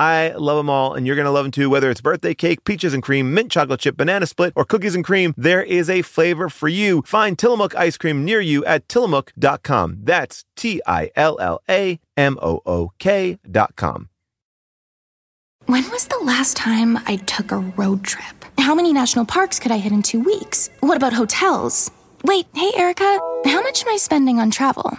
I love them all, and you're going to love them too. Whether it's birthday cake, peaches and cream, mint chocolate chip, banana split, or cookies and cream, there is a flavor for you. Find Tillamook ice cream near you at tillamook.com. That's T I L L A M O O K.com. When was the last time I took a road trip? How many national parks could I hit in two weeks? What about hotels? Wait, hey, Erica, how much am I spending on travel?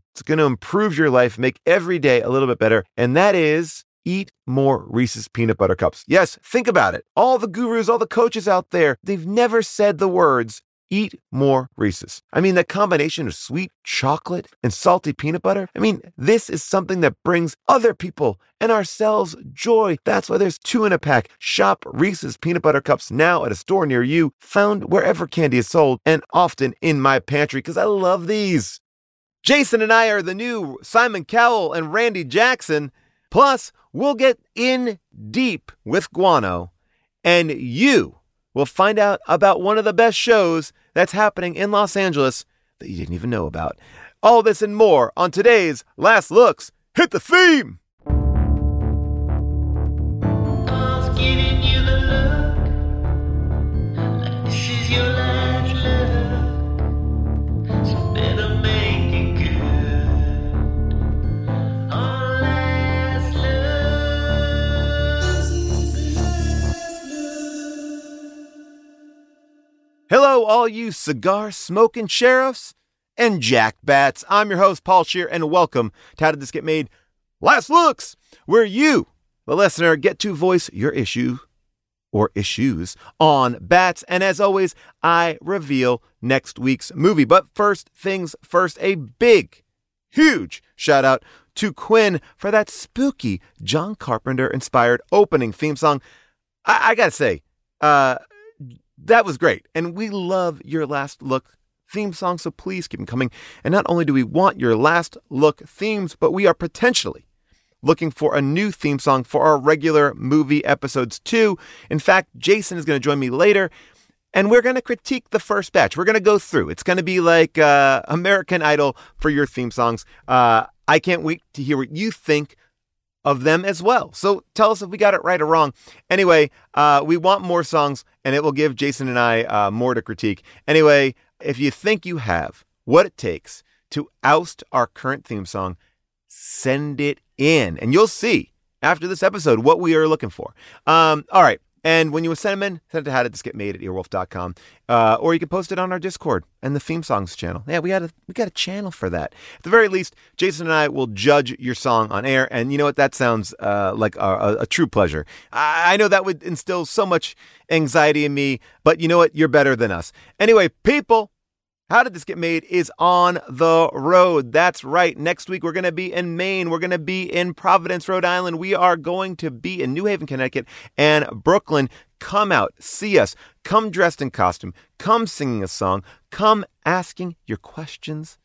It's going to improve your life, make every day a little bit better, and that is eat more Reese's peanut butter cups. Yes, think about it. All the gurus, all the coaches out there, they've never said the words eat more Reese's. I mean, the combination of sweet chocolate and salty peanut butter, I mean, this is something that brings other people and ourselves joy. That's why there's two in a pack. Shop Reese's peanut butter cups now at a store near you, found wherever candy is sold, and often in my pantry because I love these. Jason and I are the new Simon Cowell and Randy Jackson. Plus, we'll get in deep with guano, and you will find out about one of the best shows that's happening in Los Angeles that you didn't even know about. All this and more on today's Last Looks. Hit the theme! Hello, all you cigar smoking sheriffs and jackbats. I'm your host, Paul Scheer, and welcome to How Did This Get Made? Last Looks, where you, the listener, get to voice your issue or issues on bats. And as always, I reveal next week's movie. But first things first, a big, huge shout out to Quinn for that spooky John Carpenter inspired opening theme song. I, I gotta say, uh, that was great. And we love your last look theme song, so please keep them coming. And not only do we want your last look themes, but we are potentially looking for a new theme song for our regular movie episodes too. In fact, Jason is going to join me later. And we're going to critique the first batch. We're going to go through. It's going to be like uh, American Idol for your theme songs. Uh, I can't wait to hear what you think of them as well. So tell us if we got it right or wrong. Anyway, uh, we want more songs, and it will give Jason and I uh, more to critique. Anyway, if you think you have what it takes to oust our current theme song, send it in, and you'll see after this episode what we are looking for. Um, all right. And when you send them in, send it to how did this get made at earwolf.com. Uh, or you can post it on our Discord and the theme songs channel. Yeah, we got a we got a channel for that. At the very least, Jason and I will judge your song on air. And you know what? That sounds uh, like a, a, a, true pleasure. I, I know that would instill so much anxiety in me, but you know what? You're better than us. Anyway, people, how Did This Get Made is on the road. That's right. Next week, we're going to be in Maine. We're going to be in Providence, Rhode Island. We are going to be in New Haven, Connecticut, and Brooklyn. Come out, see us. Come dressed in costume. Come singing a song. Come asking your questions.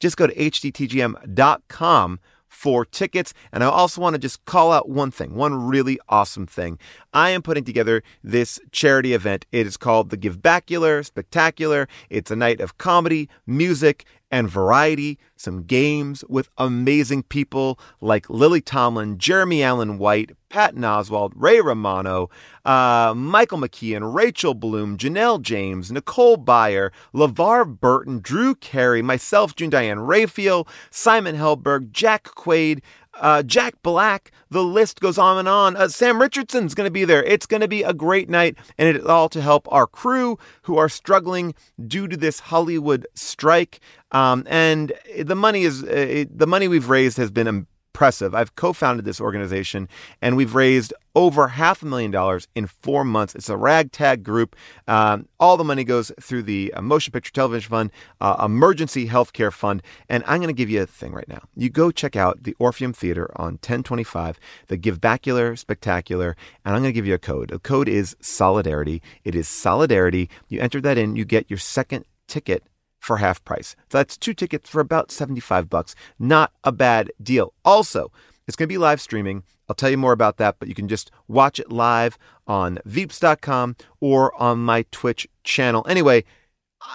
Just go to hdtgm.com for tickets. And I also want to just call out one thing, one really awesome thing. I am putting together this charity event. It is called the Give Bacular Spectacular. It's a night of comedy, music, and variety, some games with amazing people like Lily Tomlin, Jeremy Allen White, Patton Oswalt, Ray Romano, uh, Michael McKean, Rachel Bloom, Janelle James, Nicole Byer, LeVar Burton, Drew Carey, myself, June Diane Raphael, Simon Helberg, Jack Quaid, uh, Jack Black, the list goes on and on. Uh, Sam Richardson's going to be there. It's going to be a great night, and it's all to help our crew who are struggling due to this Hollywood strike. Um, and the money is uh, the money we've raised has been impressive. I've co founded this organization and we've raised over half a million dollars in four months. It's a ragtag group. Um, all the money goes through the uh, Motion Picture Television Fund, uh, Emergency Healthcare Fund. And I'm going to give you a thing right now. You go check out the Orpheum Theater on 1025, the Give Bacular Spectacular, and I'm going to give you a code. The code is Solidarity. It is Solidarity. You enter that in, you get your second ticket for half price. So that's two tickets for about 75 bucks. Not a bad deal. Also, it's going to be live streaming. I'll tell you more about that, but you can just watch it live on veeps.com or on my Twitch channel. Anyway,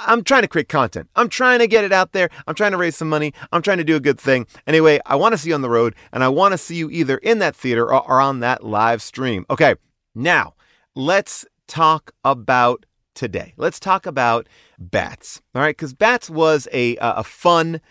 I'm trying to create content. I'm trying to get it out there. I'm trying to raise some money. I'm trying to do a good thing. Anyway, I want to see you on the road and I want to see you either in that theater or, or on that live stream. Okay, now let's talk about today. Let's talk about bats. All right, because bats was a a fun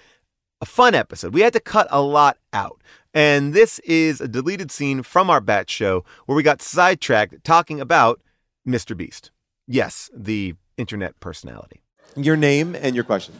a fun episode. We had to cut a lot out. And this is a deleted scene from our bat show where we got sidetracked talking about Mr. Beast. Yes, the internet personality. Your name and your question.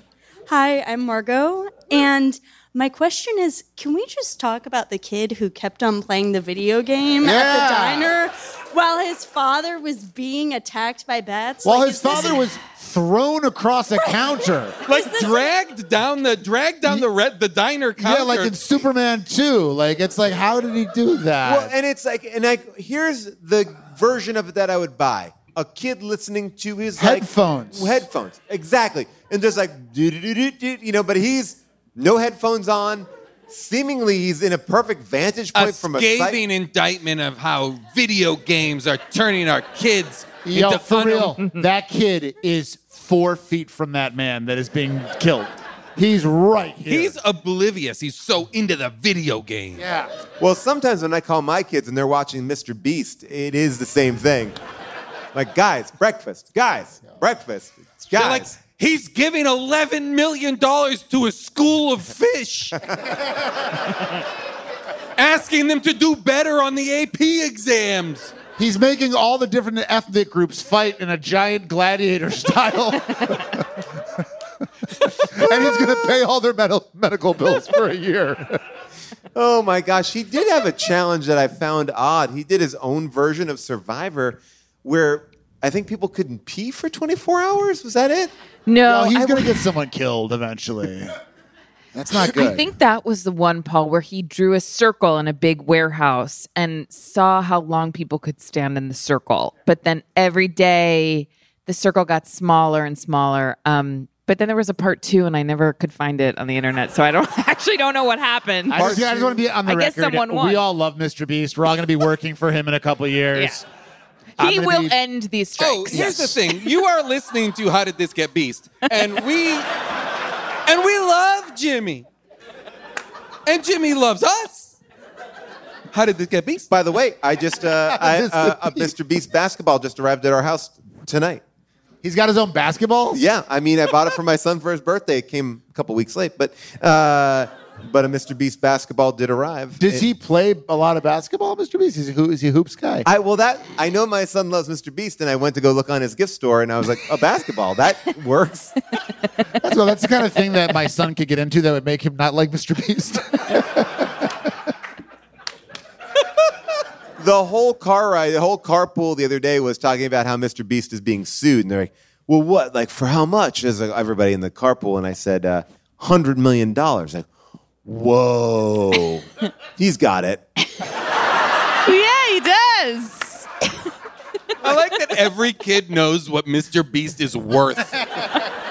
Hi, I'm Margot, and my question is can we just talk about the kid who kept on playing the video game Yeah. at the diner while his father was being attacked by bats? While Like, his is this- father was thrown across a counter. like this- dragged down the dragged down the red the diner counter. Yeah, like in Superman 2. Like, it's like, how did he do that? Well, and it's like, and like, here's the version of it that I would buy: a kid listening to his like, Headphones. headphones, exactly, and just like, you know. But he's no headphones on. Seemingly, he's in a perfect vantage a point from a site- scathing indictment of how video games are turning our kids Yo, into for un- real, that kid is four feet from that man that is being killed. He's right here. He's oblivious. He's so into the video game. yeah. Well, sometimes when I call my kids and they're watching Mr. Beast, it is the same thing. Like, guys, breakfast. Guys, breakfast. They're Guys. like, he's giving eleven million dollars to a school of fish, asking them to do better on the AP exams. He's making all the different ethnic groups fight in a giant gladiator style. and he's going to pay all their med- medical bills for a year. Oh my gosh, he did have a challenge that I found odd. He did his own version of Survivor where I think people couldn't pee for 24 hours. Was that it? No, No, he's going to get someone killed eventually. That's not good. I think that was the one, Paul, where he drew a circle in a big warehouse and saw how long people could stand in the circle. But then every day, the circle got smaller and smaller. Um, but then there was a part two, and I never could find it on the internet, so I don't actually don't know what happened. I just, I just want to be on the I guess record. someone won. We all love Mr. Beast. We're all going to be working for him in a couple years. I'm he will be- end these Oh, strikes. here's the thing. You are listening to How Did This Get Beast? And we and we love Jimmy. And Jimmy loves us. How did this get beast? By the way, I just uh, I, Mr. uh, uh, Mr. Beast basketball just arrived at our house tonight. He's got his own basketballs? Yeah, I mean, I bought it for my son for his birthday. It came a couple weeks late, but uh, but a Mr. Beast basketball did arrive. Does he play a lot of basketball, Mr. Beast? Is he, who, is he a hoops guy? I well that I know my son loves Mr. Beast, and I went to go look on his gift store, and I was like, a basketball that works. That's, well, that's the kind of thing that my son could get into that would make him not like Mr. Beast. the whole car ride, the whole carpool the other day was talking about how Mr. Beast is being sued, and they're like, "Well, what? Like for how much?" As everybody in the carpool, and I said, uh, hundred million dollars." Like, whoa, he's got it. yeah, he does. I like that every kid knows what Mr. Beast is worth.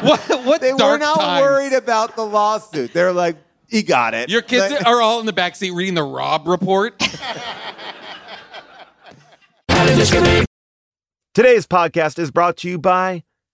What what They were not times. worried about the lawsuit. They're like, "He got it." Your kids Like- are all in the backseat reading the Robb Report. Today's podcast is brought to you by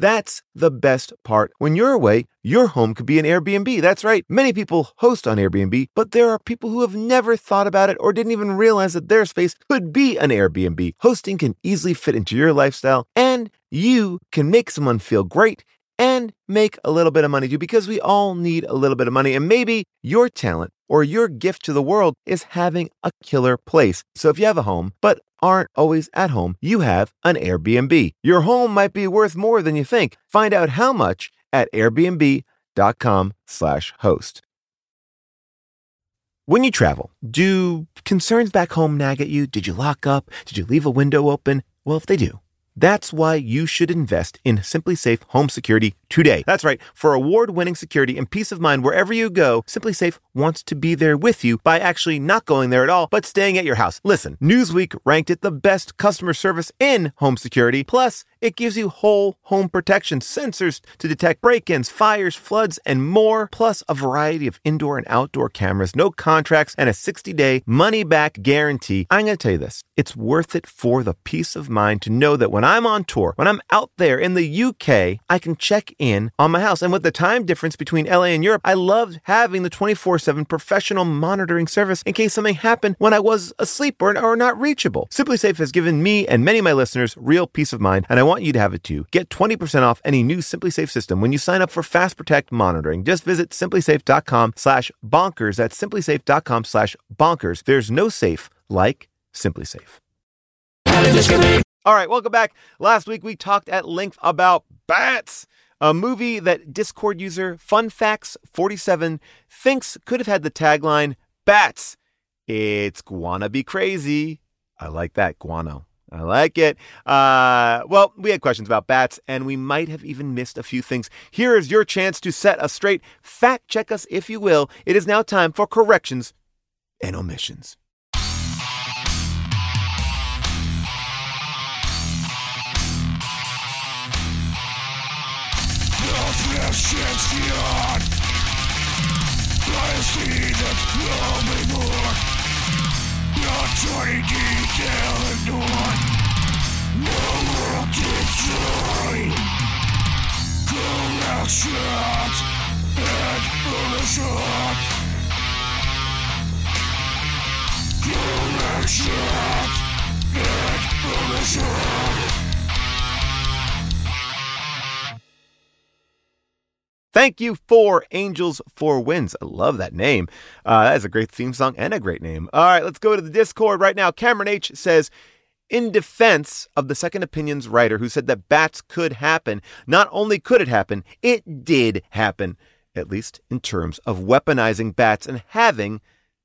That's the best part. When you're away, your home could be an Airbnb. That's right. Many people host on Airbnb, but there are people who have never thought about it or didn't even realize that their space could be an Airbnb. Hosting can easily fit into your lifestyle, and you can make someone feel great and make a little bit of money too, because we all need a little bit of money. And maybe your talent or your gift to the world is having a killer place. So if you have a home, but aren't always at home, you have an Airbnb. Your home might be worth more than you think. Find out how much at airbnb.com/slash host. When you travel, do concerns back home nag at you? Did you lock up? Did you leave a window open? Well, if they do, that's why you should invest in SimpliSafe Home Security today. That's right. For award-winning security and peace of mind wherever you go, SimpliSafe wants to be there with you by actually not going there at all, but staying at your house. Listen, Newsweek ranked it the best customer service in home security. Plus, it gives you whole home protection, sensors to detect break-ins, fires, floods, and more, plus a variety of indoor and outdoor cameras, no contracts, and a 60-day money-back guarantee. I'm going to tell you this. It's worth it for the peace of mind to know that when I'm on tour, when I'm out there in the UK, I can check in on my house. And with the time difference between LA and Europe, I loved having the 24-7 professional monitoring service in case something happened when I was asleep or, or not reachable. SimpliSafe has given me and many of my listeners real peace of mind, and I want you to have it too. Get 20% off any new SimpliSafe system when you sign up for Fast Protect monitoring. Just visit simplisafe.com slash bonkers. That's simplisafe.com slash bonkers. There's no safe like SimpliSafe. All right, welcome back. Last week we talked at length about bats, a movie that Discord user FunFacts47 thinks could have had the tagline Bats. It's Guana Be Crazy. I like that, Guano. I like it. Uh, well, we had questions about bats, and we might have even missed a few things. Here is your chance to set us straight. Fact check us if you will. It is now time for corrections and omissions not trying to tell anyone No world destroy Collections and illusions Collections and Thank you for Angels for Wins. I love that name. Uh, that is a great theme song and a great name. All right, let's go to the Discord right now. Cameron H says, in defense of the Second Opinions writer who said that bats could happen, not only could it happen, it did happen, at least in terms of weaponizing bats and having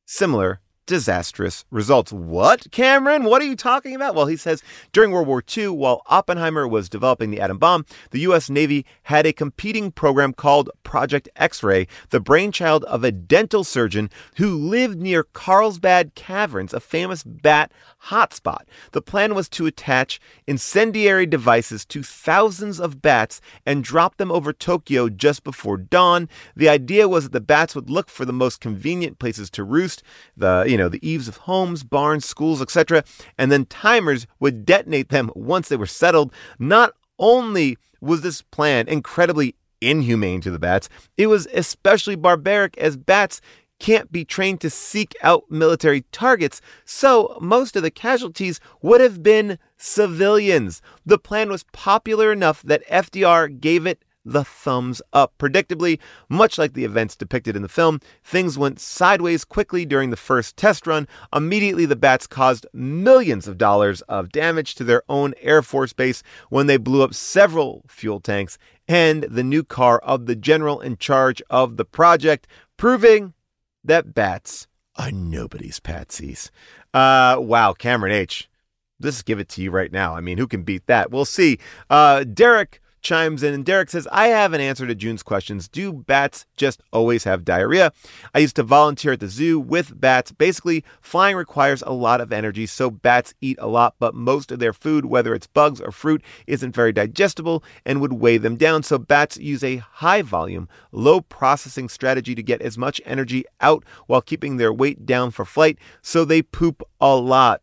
similar disastrous results. What, Cameron? What are you talking about? Well, he says during World War II, while Oppenheimer was developing the atom bomb, the U.S. Navy had a competing program called Project X ray, the brainchild of a dental surgeon who lived near Carlsbad Caverns, a famous bat hotspot. The plan was to attach incendiary devices to thousands of bats and drop them over Tokyo just before dawn. The idea was that the bats would look for the most convenient places to roost. The you know, the eaves of homes, barns, schools, etc. And then timers would detonate them once they were settled. Not only was this plan incredibly inhumane to the bats, it was especially barbaric as bats can't be trained to seek out military targets, so most of the casualties would have been civilians. The plan was popular enough that FDR gave it the thumbs up. Predictably, much like the events depicted in the film, things went sideways quickly during the first test run. Immediately, the bats caused millions of dollars of damage to their own Air Force base when they blew up several fuel tanks and the new car of the general in charge of the project, proving that bats are nobody's patsies. Uh, wow, Cameron H. Let's give it to you right now. I mean, who can beat that? We'll see. Uh, Derek chimes in, and Derek says, I have an answer to June's questions. Do bats just always have diarrhea? I used to volunteer at the zoo with bats. Basically, flying requires a lot of energy, so bats eat a lot, but most of their food, whether it's bugs or fruit, isn't very digestible and would weigh them down. So bats use a high volume, low processing strategy to get as much energy out while keeping their weight down for flight, so they poop a lot.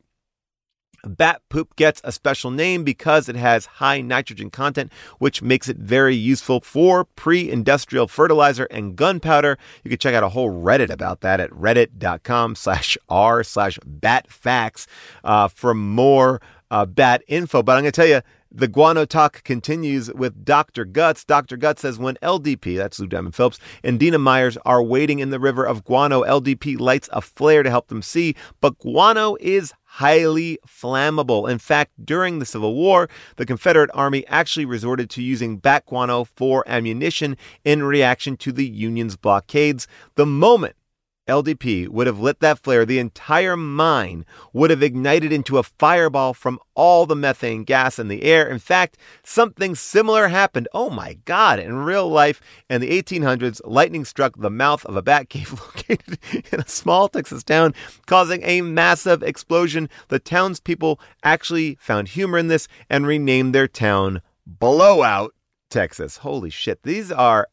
Bat poop gets a special name because it has high nitrogen content, which makes it very useful for pre industrial fertilizer and gunpowder. You can check out a whole Reddit about that at reddit.com slash r slash batfacts uh, for more uh, bat info. But I'm going to tell you, the guano talk continues with Dr. Guts. Dr. Guts says when LDP, that's Lou Diamond Phillips, and Dina Myers are wading in the river of guano, LDP lights a flare to help them see, but guano is highly flammable. In fact, during the Civil War, the Confederate Army actually resorted to using bat guano for ammunition in reaction to the Union's blockades. The moment LDP would have lit that flare, the entire mine would have ignited into a fireball from all the methane gas in the air. In fact, something similar happened, oh my God, in real life. In the 1800s, lightning struck the mouth of a bat cave located in a small Texas town, causing a massive explosion. The townspeople actually found humor in this and renamed their town Blowout, Texas. Holy shit, these are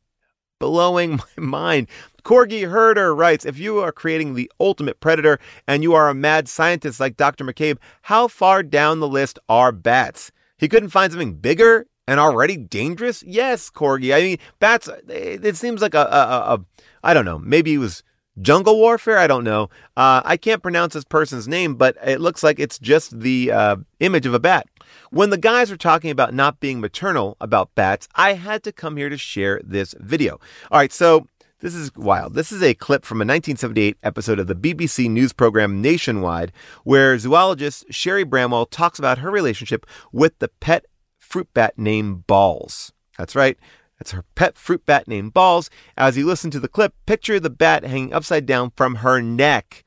blowing my mind. Corgi Herder writes If you are creating the ultimate predator and you are a mad scientist like Dr. McCabe, how far down the list are bats? He couldn't find something bigger and already dangerous? Yes, Corgi. I mean, bats, it, seems like a, a, a, I don't know, maybe he was jungle warfare. I don't know. Uh, I can't pronounce this person's name, but it looks like it's just the uh, image of a bat. When the guys were talking about not being maternal about bats, I had to come here to share this video. All right, so this is wild. This is a clip from a 1978 episode of the BBC news program Nationwide, where zoologist Sherry Bramwell talks about her relationship with the pet fruit bat named Balls. That's right. That's her pet fruit bat named Balls. As you listen to the clip, picture the bat hanging upside down from her neck,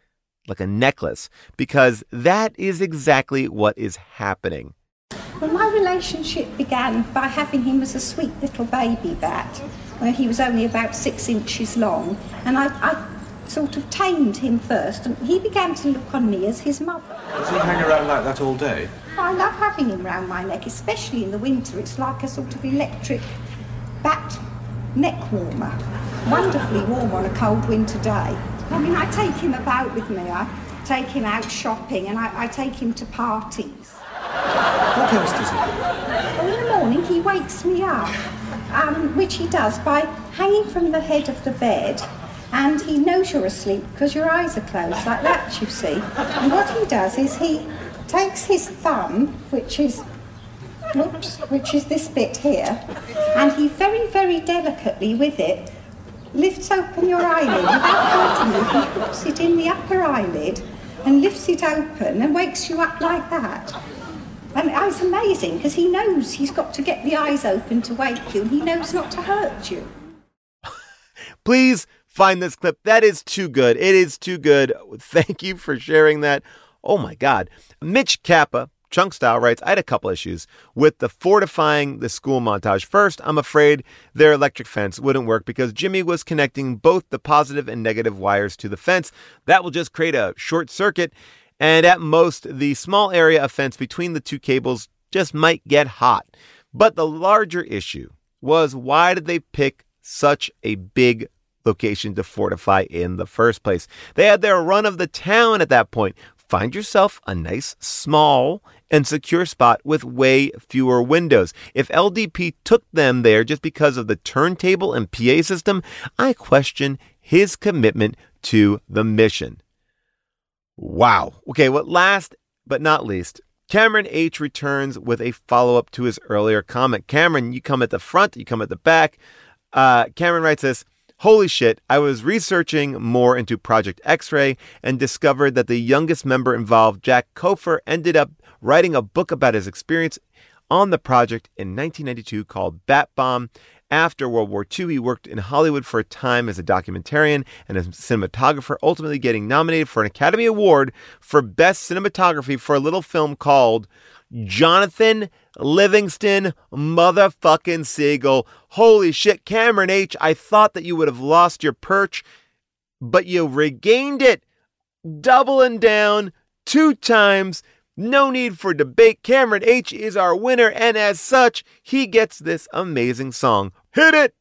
like a necklace, because that is exactly what is happening. Well, my relationship began by having him as a sweet little baby bat, where he was only about six inches long, and I, I sort of tamed him first, and he began to look on me as his mother. Does he hang around like that all day? I love having him round my neck, especially in the winter. It's like a sort of electric bat neck warmer. Wonderfully warm on a cold winter day. I mean, I take him about with me. I take him out shopping and I, I take him to parties. What else does he do? Well, in the morning, he wakes me up, um, which he does by hanging from the head of the bed. And he knows you're asleep because your eyes are closed, like that, you see. And what he does is he takes his thumb, which is which is this bit here, and he very, very delicately with it lifts open your eyelid without hurting you. He puts it in the upper eyelid and lifts it open and wakes you up like that. And it's amazing because he knows he's got to get the eyes open to wake you and he knows not to hurt you. Please find this clip. That is too good. It is too good. Thank you for sharing that. Oh my God. Mitch Kappa, Chunk Style, writes I had a couple issues with the fortifying the school montage. First, I'm afraid their electric fence wouldn't work because Jimmy was connecting both the positive and negative wires to the fence. That will just create a short circuit. And at most, the small area of fence between the two cables just might get hot. But the larger issue was why did they pick such a big location to fortify in the first place. They had their run of the town at that point. Find yourself a nice, small, and secure spot with way fewer windows. If LDP took them there just because of the turntable and PA system, I question his commitment to the mission. Wow. Okay, what last but not least, Cameron H returns with a follow up to his earlier comment. Cameron, you come at the front, you come at the back. Uh, Cameron writes this Holy shit, I was researching more into Project X Ray and discovered that the youngest member involved, Jack Couffer, ended up writing a book about his experience on the project in 1992 called Bat Bomb. After World War II, he worked in Hollywood for a time as a documentarian and a cinematographer, ultimately getting nominated for an Academy Award for Best Cinematography for a little film called Jonathan Livingston motherfucking Seagull. Holy shit, Cameron H. I thought that you would have lost your perch, but you regained it. Doubling down two times. No need for debate. Cameron H is our winner, and as such, he gets this amazing song. Hit it!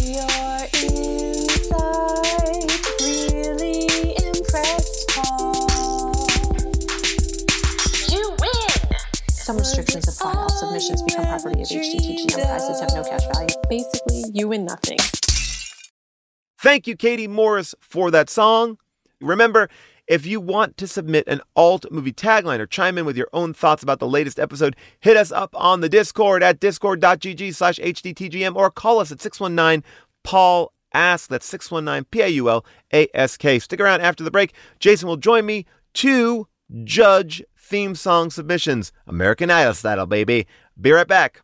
You're inside, really impressed, Paul. You win! Some restrictions apply. All submissions become property of HDTGM. Prizes have no cash value. Basically, you win nothing. Thank you, Katie Morris, for that song. Remember, if you want to submit an alt movie tagline or chime in with your own thoughts about the latest episode, hit us up on the Discord at discord.gg slash hdtgm or call us at 619 Paul Ask. That's 619 P A U L A S K. Stick around after the break. Jason will join me to judge theme song submissions. American Idol style, baby. Be right back.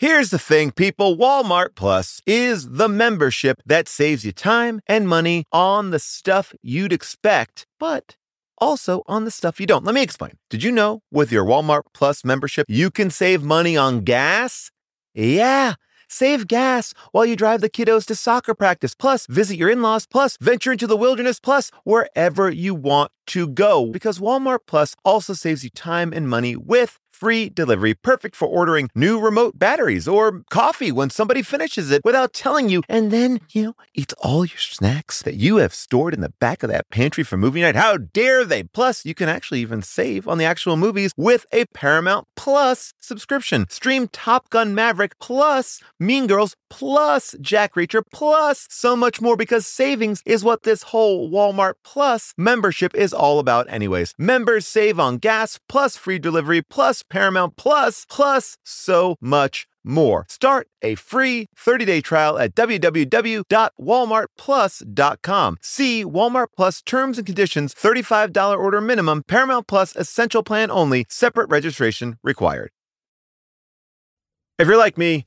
Here's the thing, people Walmart Plus is the membership that saves you time and money on the stuff you'd expect, but also on the stuff you don't. Let me explain. Did you know with your Walmart Plus membership, you can save money on gas? Yeah. Save gas while you drive the kiddos to soccer practice, plus visit your in laws, plus venture into the wilderness, plus wherever you want to go. Because Walmart Plus also saves you time and money with free delivery, perfect for ordering new remote batteries or coffee when somebody finishes it without telling you, and then, you know, eats all your snacks that you have stored in the back of that pantry for movie night. How dare they? Plus, you can actually even save on the actual movies with a Paramount Plus subscription. Stream Top Gun Maverick plus Mean Girls plus Jack Reacher plus so much more because savings is what this whole Walmart Plus membership is all about anyways. Members save on gas plus free delivery plus Paramount Plus plus so much more. Start a free 30-day trial at www.walmartplus.com. See Walmart Plus terms and conditions, $35 order minimum, Paramount Plus essential plan only, separate registration required. If you're like me,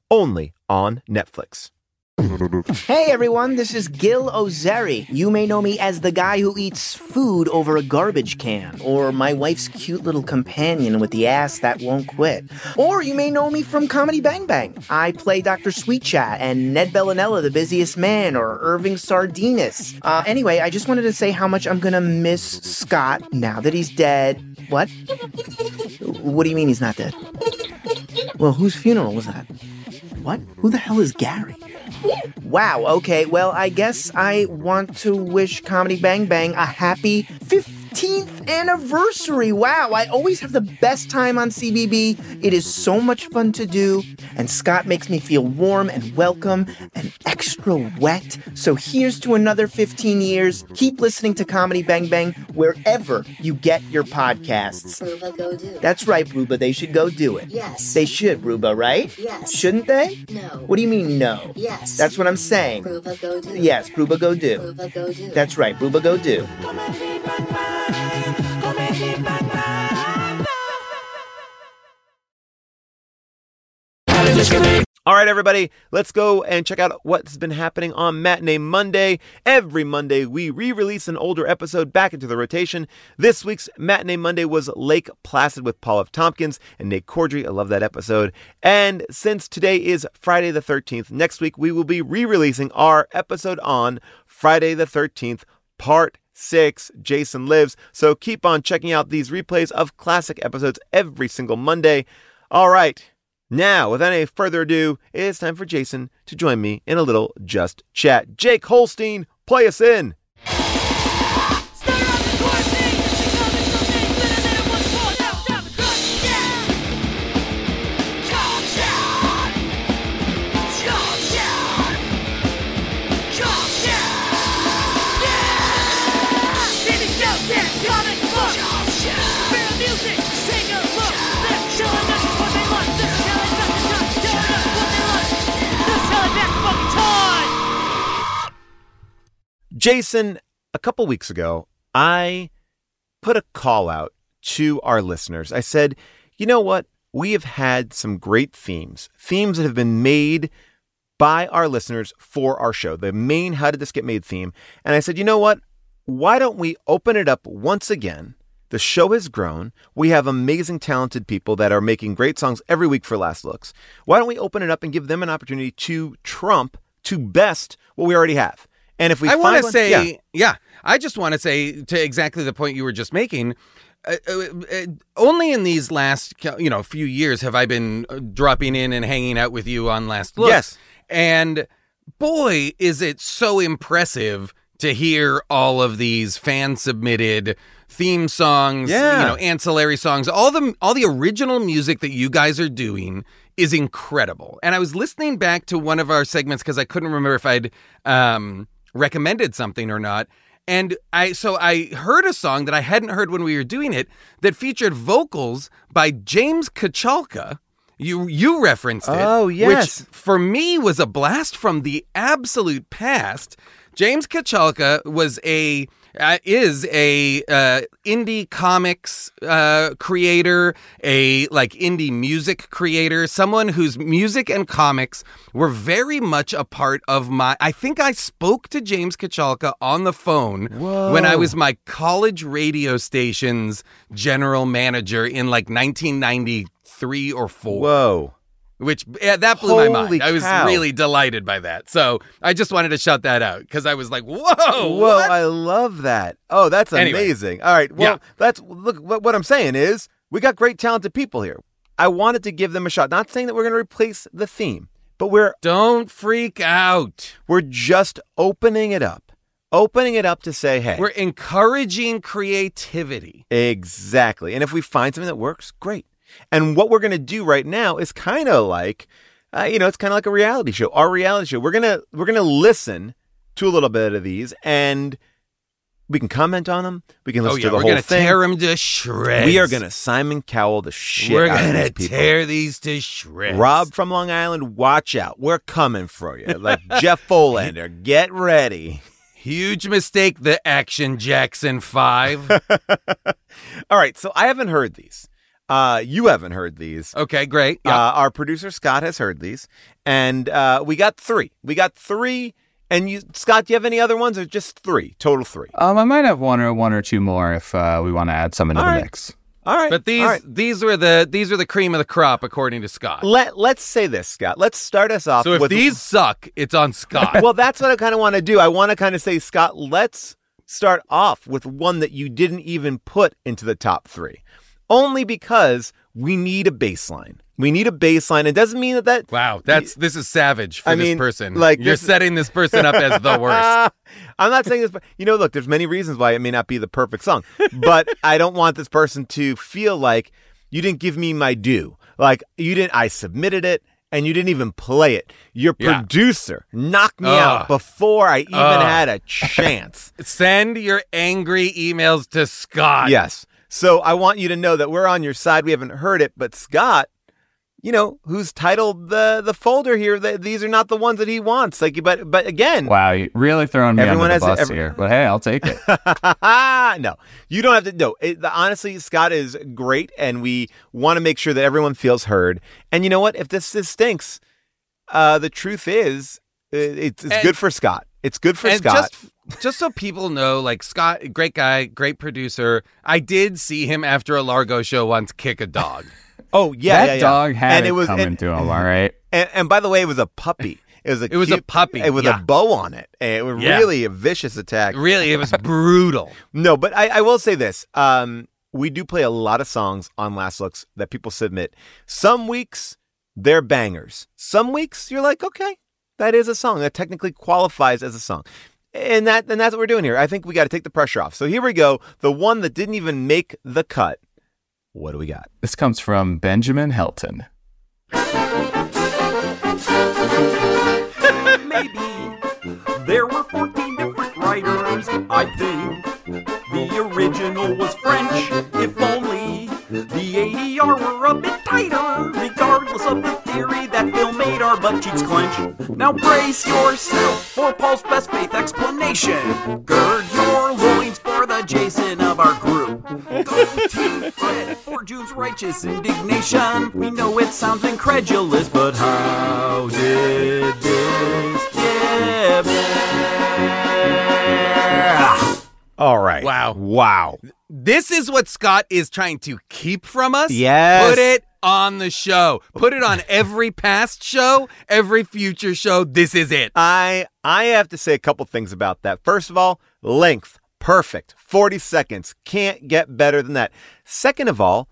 only on Netflix. Hey everyone, this is Gil Ozeri. You may know me as the guy who eats food over a garbage can, or my wife's cute little companion with the ass that won't quit. Or you may know me from Comedy Bang Bang. I play Dr. Sweet Chat and Ned Bellinella, the busiest man, or Irving Sardinas. Uh, anyway, I just wanted to say how much I'm gonna miss Scott now that he's dead. What? What do you mean he's not dead? Well, whose funeral was that? What? Who the hell is Gary? Wow, okay, well, I guess I want to wish Comedy Bang Bang a happy 15th anniversary. Wow, I always have the best time on CBB. It is so much fun to do, and Scott makes me feel warm and welcome and extra wet. So here's to another 15 years. Keep listening to Comedy Bang Bang wherever you get your podcasts. Ruba, go do. That's right, Ruba. They should go do it. Yes. They should, Ruba, right? Yes. Shouldn't they? No. What do you mean, no? Yes. That's what I'm saying. Ruba, go do. Yes, Ruba, go do. Ruba, go do. That's right, Ruba, go do. All right, everybody, let's go and check out what's been happening on Matinee Monday. Every Monday, we re release an older episode back into the rotation. This week's Matinee Monday was Lake Placid with Paul F. Tompkins and Nate Corddry. I love that episode. And since today is Friday the 13th, next week we will be re releasing our episode on Friday the 13th, part six, Jason Lives. So keep on checking out these replays of classic episodes every single Monday. All right. Now, without any further ado, it's time for Jason to join me in a little just chat. Jake Holstein, play us in. Jason, a couple weeks ago, I put a call out to our listeners. I said, you know what? We have had some great themes, themes that have been made by our listeners for our show, the main How Did This Get Made theme. And I said, you know what? Why don't we open it up once again? The show has grown. We have amazing, talented people that are making great songs every week for Last Looks. Why don't we open it up and give them an opportunity to trump, to best what we already have? And if we I want to say, yeah. yeah. I just want to say to exactly the point you were just making. Uh, uh, uh, only in these last, you know, few years have I been uh, dropping in and hanging out with you on Last Look. Yes. and boy, is it so impressive to hear all of these fan submitted theme songs, Yeah. you know, ancillary songs, all the all the original music that you guys are doing is incredible. And I was listening back to one of our segments because I couldn't remember if I'd um, recommended something or not. And I so I heard a song that I hadn't heard when we were doing it that featured vocals by James Kochalka. You you referenced it. Oh, yes. Which for me was a blast from the absolute past. James Kochalka was a uh, is a uh, indie comics uh, creator, a like indie music creator, someone whose music and comics were very much a part of my. I think I spoke to James Kochalka on the phone when I was my college radio station's general manager in like 1993 or four Whoa. Which yeah, that blew my Holy mind. I was really delighted by that. So I just wanted to shout that out because I was like, "Whoa, Whoa, what?" I love that. Oh, that's Anyway. amazing. All right. Well, Yeah. that's look what, what I'm saying is we got great talented people here. I wanted to give them a shot. Not saying that we're going to replace the theme, but we're Don't freak out. we're just opening it up. Opening it up to say, "Hey, We're encouraging creativity. Exactly. And if we find something that works, great. And what we're going to do right now is kind of like, uh, you know, it's kind of like a reality show. Our reality show. We're gonna we're gonna listen to a little bit of these, and we can comment on them. We can Oh listen yeah, to the whole thing. we're whole gonna thing. tear them to shreds. we are gonna Simon Cowell the shit. We're out of gonna these tear these to shreds. Rob from Long Island, watch out. We're coming for you. Like Jeff Folander, get ready. Huge mistake. The Action Jackson Five. All right, so I haven't heard these. Uh, you haven't heard these. okay, great. Yeah. Uh, our producer Scott has heard these, and uh, we got three. We got three. And you, Scott, do you have any other ones, or just three? Total three. Um, I might have one or one or two more if uh, we want to add some into All the right. mix. All right. but these all right. these were the these were the cream of the crop according to Scott. Let Let's say this, Scott. Let's start us off. So if with, these suck, it's on Scott. well, that's what I kind of want to do. I want to kind of say, Scott, let's start off with one that you didn't even put into the top three, only because we need a baseline. We need a baseline. It doesn't mean that that Wow, that's this is savage for I this mean, person. like, you're this- setting this person up as the worst. I'm not saying this, but you know, look, there's many reasons why it may not be the perfect song, but I don't want this person to feel like you didn't give me my due. Like you didn't, I submitted it and you didn't even play it. Your Yeah. producer knocked me Ugh. out before I even Ugh. had a chance. Send your angry emails to Scott. yes. So I want you to know that we're on your side. We haven't heard it, but Scott, you know, who's titled the the folder here, that these are not the ones that he wants. Like, but but again, Wow, you're really throwing me Everyone under the has- bus every- here. But hey, I'll take it. no, you don't have to. No, it, the, honestly, Scott is great, and we want to make sure that everyone feels heard. And you know what? If this this stinks, uh, the truth is, uh, it's, it's And- good for Scott. It's good for and Scott. just just so people know, like Scott, great guy, great producer. I did see him after a Largo show once kick a dog. oh yeah, that yeah, yeah. dog had and it, it was coming and, to him. All right. and, and by the way, it was a puppy. It was a It was a puppy, It with yeah. a bow on it. And it was Yeah. really a vicious attack. Really, it was brutal. No, but I, I will say this. Um, we do play a lot of songs on Last Looks that people submit. Some weeks they're bangers. Some weeks you're like, okay, that is a song that technically qualifies as a song. And that and that's what we're doing here. I think we got to take the pressure off. So here we go. The one that didn't even make the cut. What do we got? This comes from Benjamin Helton. Maybe there were 14 different writers. I think the original was French, if only the ADR were a bit tighter. Regardless of the theory, that film made our butt cheeks clench. Now brace yourself for Paul's best faith explanation. Gird your loins for the Jason of our group. Go to Fred for June's righteous indignation. We know it sounds incredulous, but how did this get? All right. Wow. Wow. This is what Scott is trying to keep from us. Yes. Put it on the show. Put it on every past show, every future show. This is it. I I have to say a couple things about that. First of all, length, perfect. 40 seconds. Can't get better than that. Second of all,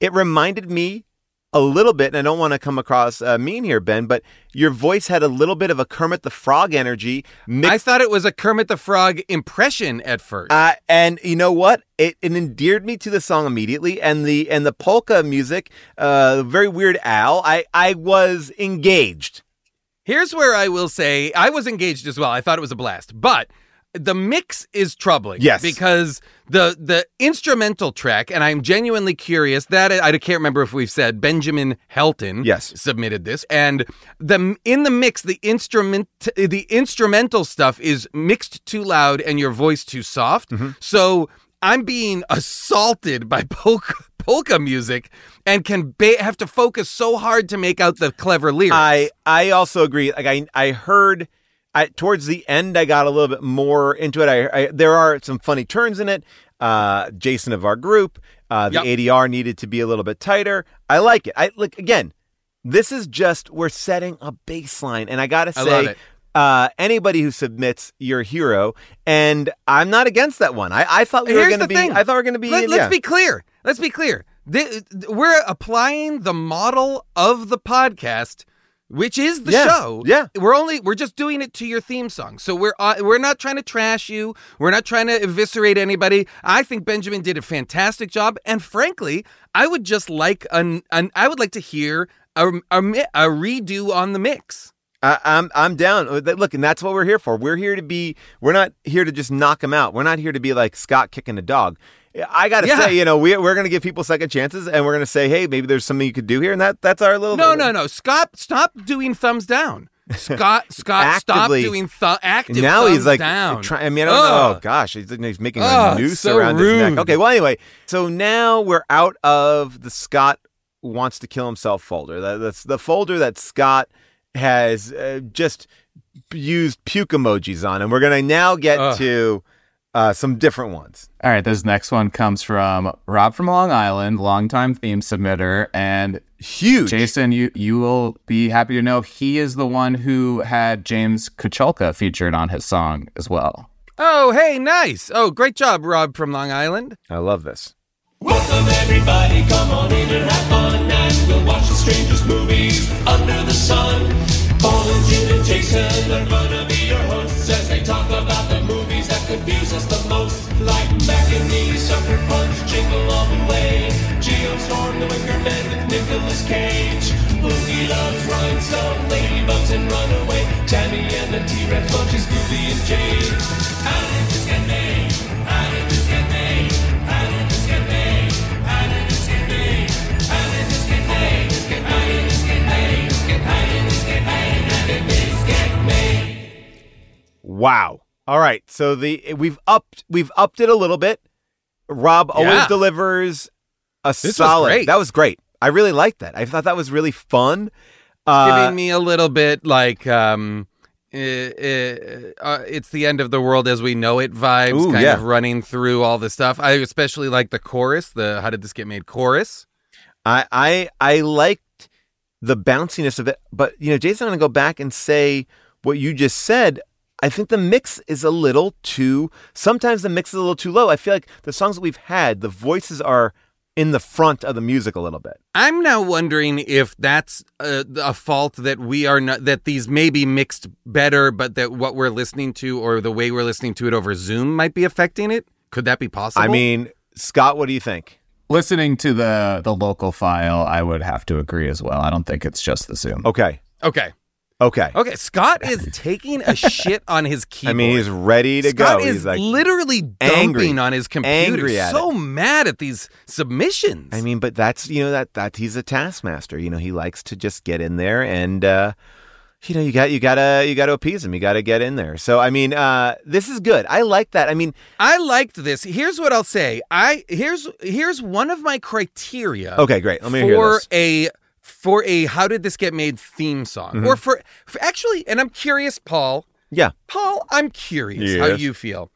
it reminded me a little bit, and I don't want to come across uh, mean here, Ben, but your voice had a little bit of a Kermit the Frog energy. Mixed, I thought it was a Kermit the Frog impression at first. uh, and you know what? It, it endeared me to the song immediately, and the and the polka music, uh, very weird Al. I I was engaged. Here's where I will say I was engaged as well. I thought it was a blast, but the mix is troubling. Yes. because the the instrumental track, and I'm genuinely curious that I can't remember if we've said Benjamin Helton. Yes. submitted this, and the in the mix, the instrument the instrumental stuff is mixed too loud and your voice too soft. Mm-hmm. So I'm being assaulted by polka. Polka music and can ba- have to focus so hard to make out the clever lyrics. I I also agree. Like I I heard I, towards the end, I got a little bit more into it. I, I there are some funny turns in it. Uh, Jason of our group, uh, the Yep. ADR needed to be a little bit tighter. I like it. I like again. This is just we're setting a baseline, and I gotta say. Uh, anybody who submits your hero, and I'm not against that one. I, I thought we were going to the be. thing. I thought we were going to be. Let, yeah. us be clear. Let's be clear. We're applying the model of the podcast, which is the Yeah, show. yeah. We're only we're just doing it to your theme song. So we're uh, we're not trying to trash you. We're not trying to eviscerate anybody. I think Benjamin did a fantastic job, and frankly, I would just like an, an I would like to hear a, a, a redo on the mix. I, I'm I'm down. Uh, Look, and that's what we're here for. We're here to be. We're not here to just knock them out. We're not here to be like Scott kicking a dog. I got to Yeah. say, you know, we, we're going to give people second chances, and we're going to say, hey, maybe there's something you could do here, and that that's our little. No, no, no. Scott, stop doing thumbs down. Scott, Scott, stop doing th- active. now he's like down. try, I mean, I don't know. Ugh. Oh gosh, he's, he's making a Ugh, noose so around his neck. Okay, well, anyway, so now we're out of the Scott wants to kill himself folder. That, that's the folder that Scott has uh, just used puke emojis on, and we're gonna now get Ugh. to uh, some different ones. All right, this next one comes from Rob from Long Island, longtime theme submitter, and huge. Jason, you you will be happy to know he is the one who had James Kochalka featured on his song as well. Oh, hey, nice. Oh, great job, Rob from Long Island. I love this. Welcome everybody, come on in and have fun And we'll watch the strangest movies under the sun Paul and June and Jason are gonna be confuse us the most Like Mac and Me, Sucker Punch, Jingle All the Way. Geostorm, The Wicker Man with Nicolas Cage. Boogie Loves, Rhinestone, Ladybugs and Runaway. Tammy and the T-Rex Scooby and made? How did this get made? Wow. All right. So the we've upped we've upped it a little bit. Rob always delivers a was solid. great. That was great. I really liked that. I thought that was really fun. Uh, giving me a little bit like um uh, uh, uh, it's the end of the world as we know it vibes Ooh, kind yeah. of running through all the stuff. I especially like the chorus, the how did this get made chorus. I I I liked the bounciness of it, but you know, Jason, I'm gonna go back and say what you just said. I think the mix is a little too. Sometimes the mix is a little too low. I feel like the songs that we've had, the voices are in the front of the music a little bit. I'm now wondering if that's a, a fault that we are not that these may be mixed better, but that what we're listening to or the way we're listening to it over Zoom might be affecting it. Could that be possible? I mean, Scott, what do you think? Listening to the the local file, I would have to agree as well. I don't think it's just the Zoom. Okay. okay. Okay. Okay, Scott is taking a shit on his keyboard. I mean, he's ready to Scott go. is He's like literally dumping on his computer. Angry at so mad at these submissions. I mean, but that's you know that that he's a taskmaster. You know, he likes to just get in there and uh you know, you got you gotta you gotta appease him. You gotta get in there. So I mean, uh this is good. I like that. I mean, I liked this. Here's what I'll say. I here's here's one of my criteria. Okay, great. Let me for hear this. a for a how did this get made theme song Mhm. or for, for actually and I'm curious, Paul. Yeah. Paul, I'm curious how you feel.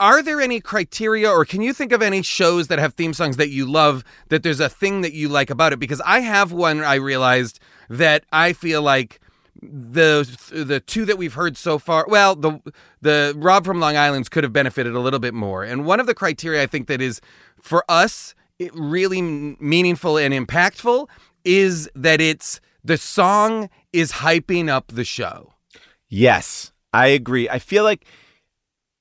Are there any criteria or can you think of any shows that have theme songs that you love that there's a thing that you like about it? Because I have one I realized that I feel like the the two that we've heard so far well the the Rob from Long Island's could have benefited a little bit more. And one of the criteria I think that is for us it really meaningful and impactful is that it's the song is hyping up the show. yes, I agree. I feel like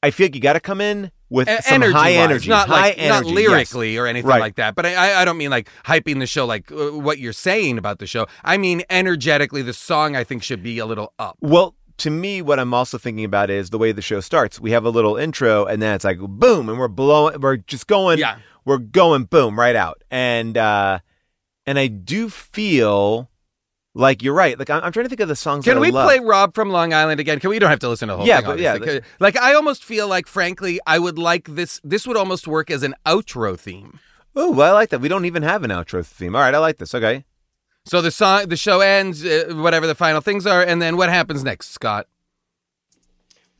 I feel like you got to come in with E- some high energy-wise, energy, not high like energy, not yes. lyrically or anything Right. like that. But I- I, I don't mean like hyping the show, like uh, what you're saying about the show. I mean energetically, the song I think should be a little up. Well, to me, what I'm also thinking about is the way the show starts. We have a little intro, and then it's like boom, and we're blowing. We're just going. Yeah. We're going boom right out, and uh and I do feel like you're right. Like I'm, I'm trying to think of the songs. Can that I we love. play Rob from Long Island again? Can we? You don't have to listen to the whole Yeah, thing. but yeah, obviously. like I almost feel like, frankly, I would like this. This would almost work as an outro theme. Oh, well, I like that. We don't even have an outro theme. All right, I like this. Okay. So the song, the show ends, uh, whatever the final things are, and then what happens next, Scott?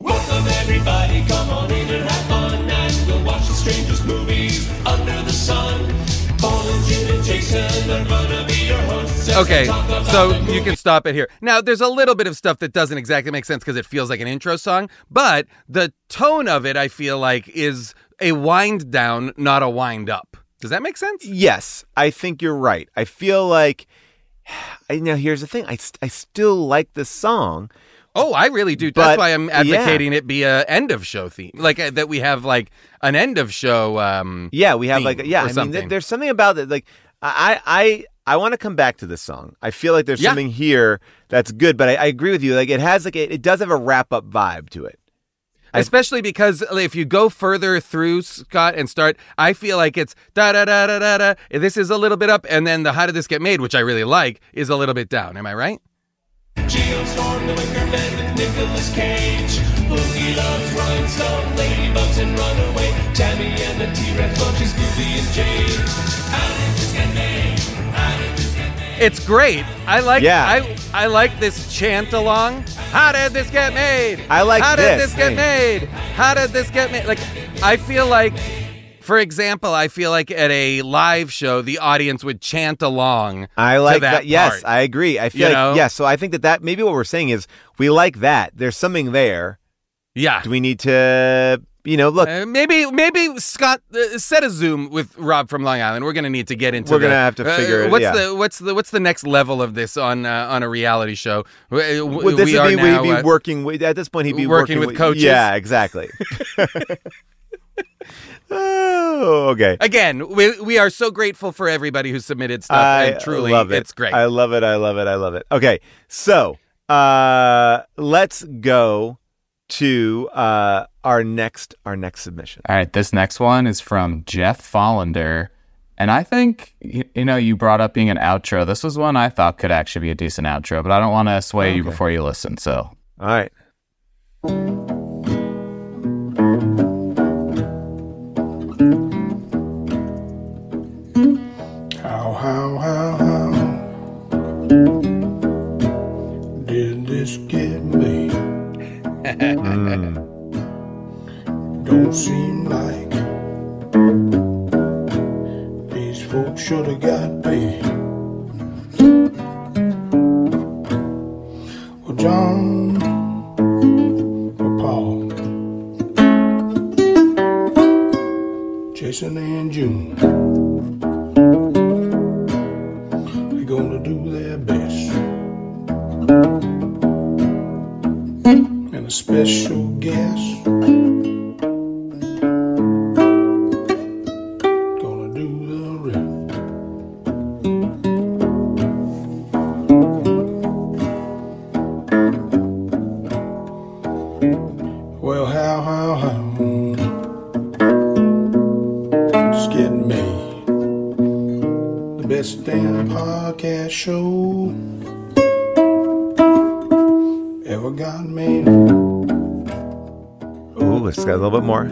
Welcome everybody, come on in and have fun And we'll watch the strangest movies under the sun Okay, so you can stop it here. Now, there's a little bit of stuff that doesn't exactly make sense because it feels like an intro song, but the tone of it, I feel like, is a wind down, not a wind up. Does that make sense? Yes, I think you're right. I feel like. I, now, here's the thing. I, I still like this song. Oh, I really do. But, That's why I'm yeah. advocating it be a end of show theme, like uh, that we have like an end of show. Um, Yeah, we have like yeah. I mean, th- there's something about it. Like I I I want to come back to this song. I feel like there's Yeah. something here that's good, but I, I agree with you. Like it has like a, it does have a wrap up vibe to it. Especially because if you go further through Scott and start, I feel like it's da da da da da da. This is a little bit up, and then the how did this get made, which I really like, is a little bit down. Am I right? Geostorm, the Wicker Man with Nicolas Cage Boogie loves Rhinestone, Ladybugs and Runaway Tammy and the T-Rex, Munchies, Scooby and Jane How did this get made? How this get? It's great. I like. Yeah. I I like this chant along. How did this get made? I like this. How did this. this get made? How did this get made? Like, I feel like, for example, I feel like at a live show, the audience would chant along. I to like that. that. Yes. I agree. I feel You like know? yes. So I think that that maybe what we're saying is we like that. There's something there. Yeah. Do we need to you know look? Uh, maybe maybe Scott uh, set a Zoom with Rob from Long Island. We're gonna need to get into. We're gonna have to uh, figure it- What's yeah. the what's the what's the next level of this on uh, on a reality show? W- w- Would this we be now, be uh, working with at this point he'd be working with coaches? Yeah, exactly. oh, okay. Again, we, we are so grateful for everybody who submitted stuff, I and truly, love it. it's great. I love it. I love it. I love it. Okay, so uh, let's go to uh, our next our next submission. All right, this next one is from Jeff Follender. And I think, you know, you brought up being an outro. This was one I thought could actually be a decent outro, but I don't want to sway you before you listen. So, All right. Don't seem like these folks should have got paid. Well, John or Paul, Jason and June, special guest. Got a little bit more.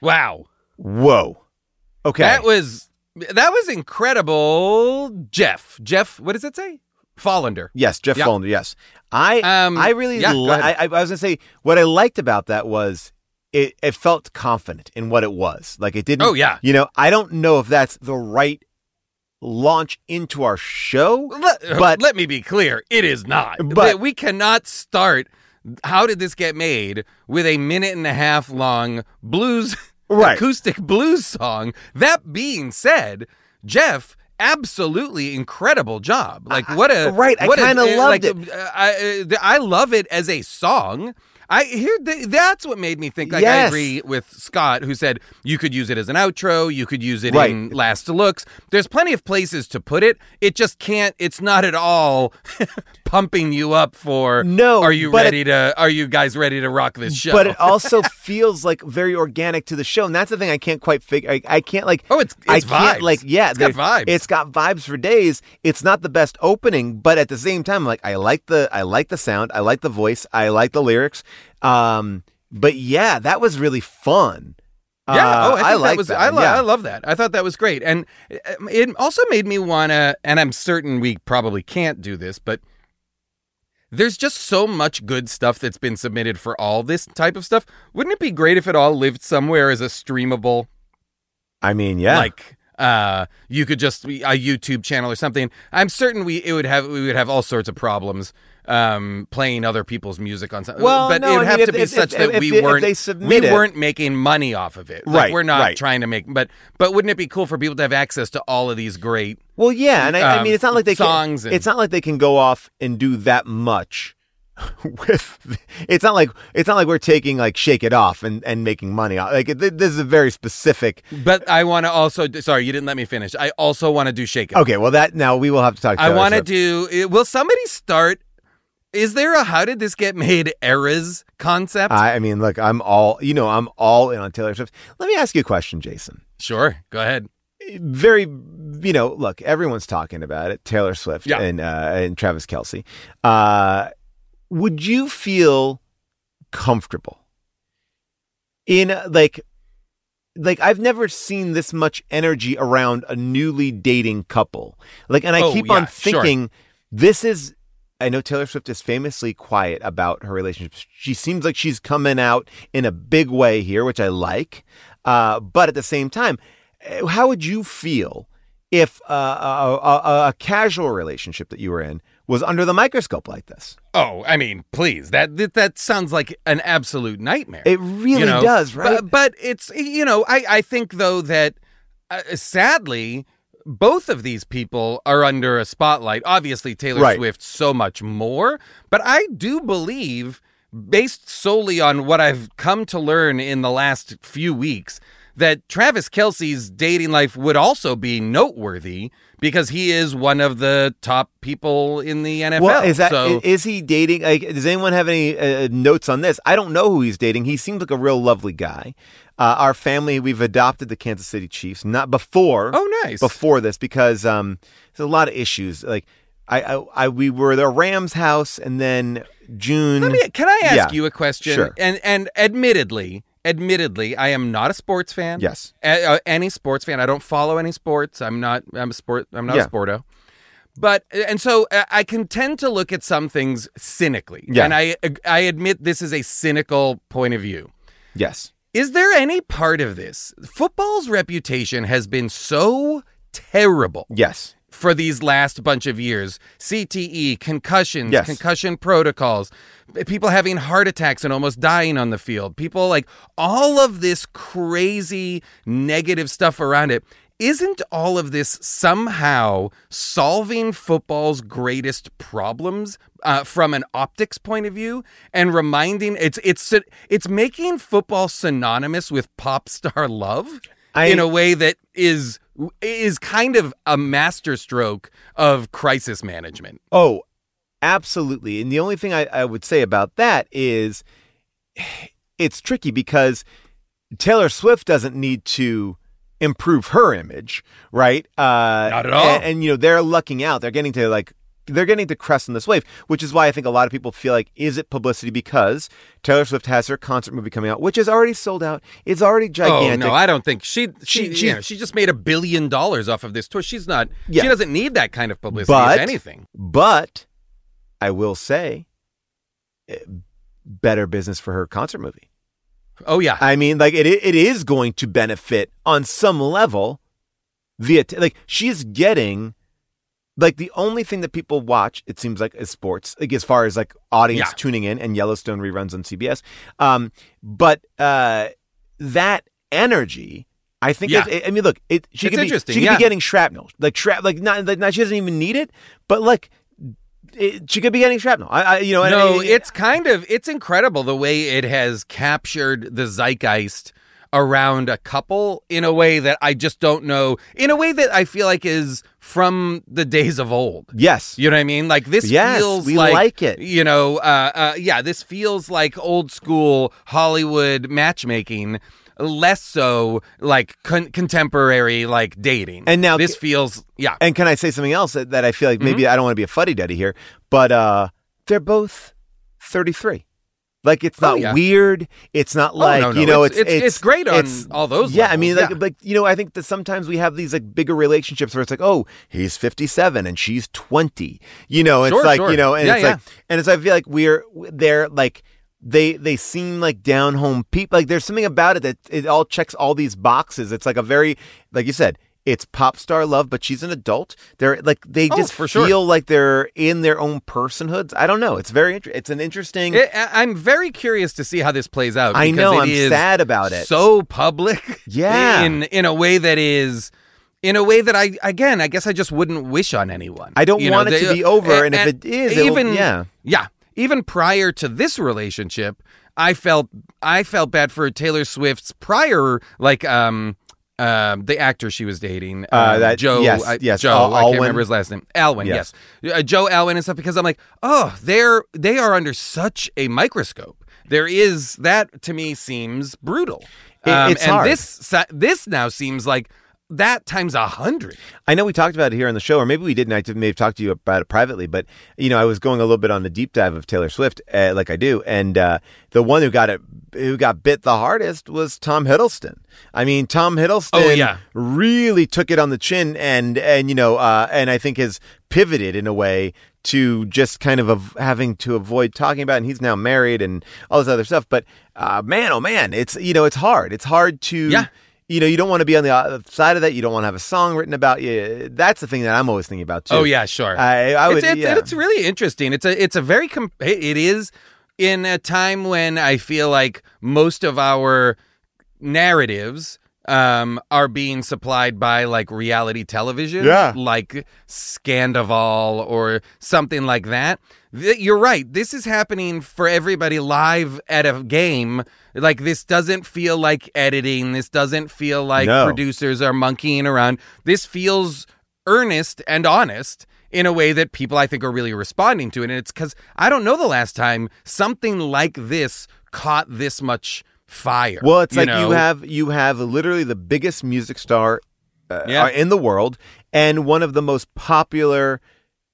Wow. Whoa. Okay. That was that was incredible. Jeff. Jeff, what does it say? Follender. Yes, Jeff Yeah. Follender. Yes, I Um, I really yeah, li- I I was gonna say what I liked about that was it it felt confident in what it was. Like it didn't. Oh, yeah. You know, I don't know if that's the right launch into our show, Let, but let me be clear, it is not. But- we cannot start how did this get made with a minute and a half long blues Right. acoustic blues song. That being said, Jeff absolutely incredible job. Like what a right, I a- kinda uh, loved like, it. uh, I uh, I love it as a song. I hear th- that's what made me think. Like I agree with Scott, who said you could use it as an outro, you could use it Right. in last looks. There's plenty of places to put it. It just can't. It's not at all pumping you up for. No, are you ready to? Are you guys ready to rock this show? But it also feels like very organic to the show, and that's the thing I can't quite figure. I, I can't like. Oh, it's- I it's can't vibes. like. Yeah, It's got vibes. It's got vibes for days. It's not the best opening, but at the same time, like I like the I like the sound. I like the voice. I like the lyrics. Um, but yeah, that was really fun. Yeah, Uh, oh, I, think like that was. that I, lo- yeah. I love that. I thought that was great, and uh, it also made me wanna. And I'm certain we probably can't do this, but there's just so much good stuff that's been submitted for all this type of stuff. Wouldn't it be great if it all lived somewhere as a streamable? I mean, yeah. like uh you could just be a YouTube channel or something. I'm certain we it would have we would have all sorts of problems um playing other people's music on something. Well, but no, it I would mean, have if- to be if- such if- that if we they- if weren't we it- weren't making money off of it. Like, Right, we're not right. trying to make but but wouldn't it be cool for people to have access to all of these great Well, yeah, and I, I um, mean, it's not like they songs can. and- It's not like they can go off and do that much. With it's not like it's not like we're taking like shake it off and and making money. off- Like it, this is a very specific. But I want to also sorry, you didn't let me finish. I also want to do shake it. Okay, well that now we will have to talk. I want to do. Will somebody start? Is there a how did this get made eras concept? I, I mean, look, I'm all you know. I'm all in on Taylor Swift. Let me ask you a question, Jason. sure, go ahead. Very, you know, look, everyone's talking about it. Taylor Swift Yeah. and uh, and Travis Kelce. Uh, would you feel comfortable in uh, like like I've never seen this much energy around a newly dating couple. Like and I Oh, keep yeah, on sure. thinking this is I know Taylor Swift is famously quiet about her relationships. She seems like she's coming out in a big way here, which I like. Uh, but at the same time, eh, how would you feel if uh, a, a, a casual relationship that you were in was under the microscope like this? Oh, I mean, please. That that, that sounds like an absolute nightmare. It really you know? does, right? But, but it's you know, I I think though that uh, sadly both of these people are under a spotlight. Obviously, Taylor Right. Swift so much more, but I do believe, based solely on what I've come to learn in the last few weeks, that Travis Kelce's dating life would also be noteworthy because he is one of the top people in the NFL. Well, is that so, is he dating? Like, does anyone have any uh, notes on this? I don't know who he's dating. He seems like a real lovely guy. Uh, our family, we've adopted the Kansas City Chiefs, not before. Oh, nice. Before this, because um, there's a lot of issues. Like, I, I, I we were the Rams house, and then June. Let me, can I ask Yeah. you a question? Sure. And and admittedly, admittedly, I am not a sports fan. Yes. A- uh, any sports fan. I don't follow any sports. I'm not. I'm a sport. I'm not Yeah. a sporto. But and so uh, I can tend to look at some things cynically. Yeah. And I I admit this is a cynical point of view. Yes. Is there any part of this? Football's reputation has been so terrible. Yes. For these last bunch of years, CTE, concussions, Yes. concussion protocols, people having heart attacks and almost dying on the field, people like all of this crazy negative stuff around it. Isn't all of this somehow solving football's greatest problems uh, from an optics point of view and reminding it's it's it's making football synonymous with pop star love I- in a way that is is kind of a masterstroke of crisis management. Oh, absolutely. And the only thing I, I would say about that is it's tricky because Taylor Swift doesn't need to improve her image, right? Uh, Not at all. And, and, you know they're lucking out. They're getting to like they're getting to crest on this wave, which is why I think a lot of people feel like is it publicity because Taylor Swift has her concert movie coming out, which is already sold out. It's already gigantic. Oh no, I don't think she she She- she, she- she just made a billion dollars off of this tour. She's not. Yeah. She doesn't need that kind of publicity. but anything. But I will say, eh, better business for her concert movie. Oh yeah. I mean, like it it is going to benefit on some level via t- like she's getting like the only thing that people watch it seems like is sports like as far as like audience Yeah. tuning in and Yellowstone reruns on CBS um but uh that energy I think Yeah. it, I mean look it she It's could be interesting, she could yeah. be getting shrapnel like shrap like not like not she doesn't even need it but like it, she could be getting shrapnel I, I you know no, and- it's kind of it's incredible the way it has captured the zeitgeist around a couple in a way that I just don't know. In a way that I feel like is from the days of old. yes You know what I mean? Like this Yes, feels we like, like it. You know, uh, uh, yeah, this feels like old school Hollywood matchmaking, less so like con- contemporary like dating. And now- this feels yeah. And can I say something else that, that I feel like maybe Mm-hmm. I don't want to be a fuddy duddy here, but uh, they're both 33. Like it's Oh, not yeah. weird. It's not like no, no. you know. It's- It's it's- it's great on all those Yeah, I mean, like, yeah. like you know, I think that sometimes we have these like bigger relationships where it's like, oh, he's fifty-seven and she's twenty. You know, it's Sure, like sure. you know, and Yeah, it's like, and it's I feel like we're they're like they they seem like down home people. Like there's something about it that it all checks all these boxes. It's like a very like you said. It's pop star love, but she's an adult. They're like they Oh, just for sure. feel like they're in their own personhoods. I don't know. It's very inter- it's an interesting. It, I'm very curious to see how this plays out. I know, I'm sad about it. So public, Yeah. In in a way that is, in a way that I again, I guess I just wouldn't wish on anyone. I don't You know, want it to be over, a- and if it is, even yeah. yeah, even prior to this relationship, I felt I felt bad for Taylor Swift's prior like um. Um, the actor she was dating, Uh, um, that- Joe, yes, I- yes, Joe, Al- I can't Alwyn. remember his last name. Alwyn, Yes. yes, uh, Joe Alwyn and stuff because I'm like, oh, they're they are under such a microscope. There is that to me seems brutal. Um, It- it's and hard. this this now seems like that times a hundred. I know we talked about it here on the show, or maybe we didn't. I may have talked to you about it privately, but you know, I was going a little bit on the deep dive of Taylor Swift, uh, like I do, and uh, the one who got it, who got bit the hardest, was Tom Hiddleston. I mean, Tom Hiddleston, Oh, yeah. really took it on the chin, and and you know, uh, and I think has pivoted in a way to just kind of av- having to avoid talking about. it. And he's now married and all this other stuff. But uh, man, oh man, it's you know, it's hard. It's hard to Yeah. You know, you don't want to be on the other side of that. You don't want to have a song written about you. That's the thing that I'm always thinking about too. Oh yeah, sure. I, I would. it's, it's, yeah. it's really interesting. It's a it's a very com- it is in a time when I feel like most of our narratives um are being supplied by like reality television Yeah. like Scandoval or something like that Th- you're right this is happening for everybody live at a game like this doesn't feel like editing this doesn't feel like No. producers are monkeying around this feels earnest and honest in a way that people I think are really responding to it. And it's because I don't know the last time something like this caught this much fire. Well, it's like know? you have you have literally the biggest music star uh, Yeah. in the world and one of the most popular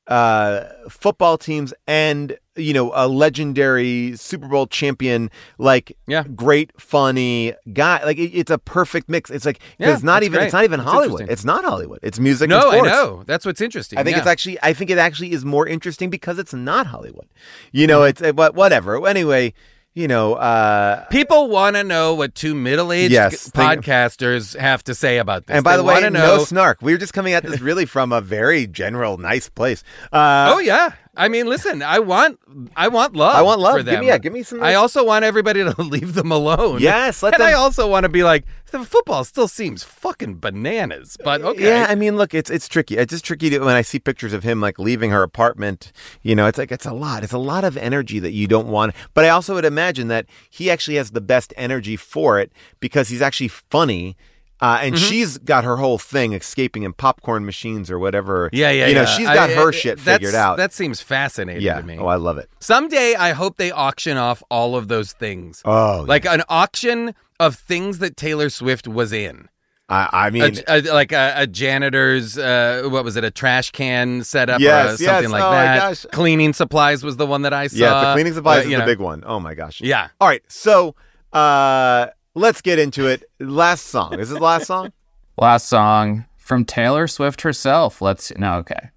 uh, football teams and you know a legendary Super Bowl champion, like Yeah. great funny guy. Like it, it's a perfect mix. It's like Yeah, it's not even great. it's not even That's Hollywood. It's not Hollywood. It's music. no, I know. That's what's interesting. I think it's actually. I think it actually is more interesting because it's not Hollywood. You know, it's uh, what whatever. Anyway, you know, uh, People want to know what two middle-aged Yes, podcasters have to say about this. and by They the way, wanna no snark. We were just coming at this really from a very general, nice place. Uh, oh yeah. I mean, listen. I want, I want love. I want love. For Give them. me- yeah, give me some I also want everybody to leave them alone. Yes, let and them- I also want to be like, the football still seems fucking bananas. But okay. Yeah, I mean, look, it's it's tricky. It's just tricky to, when I see pictures of him like leaving her apartment. You know, it's like it's a lot. It's a lot of energy that you don't want. But I also would imagine that he actually has the best energy for it because he's actually funny. Uh, and Mhm. she's got her whole thing escaping in popcorn machines or whatever. Yeah, yeah, You know, yeah. she's got I- her I- shit figured out. That seems fascinating yeah. to me. Oh, I love it. Someday, I hope they auction off all of those things. Oh, like an auction of things that Taylor Swift was in. I, I mean, a, a- like a, a janitor's, uh, what was it, a trash can setup or Yes, something yes. like Oh, my gosh. Cleaning supplies was the one that I saw. Yeah, the cleaning supplies Uh, is you the know. big one. Oh my gosh. Yeah. All right, so uh, let's get into it. Last song. Is this the last song? Last song from Taylor Swift herself. Let's no, okay.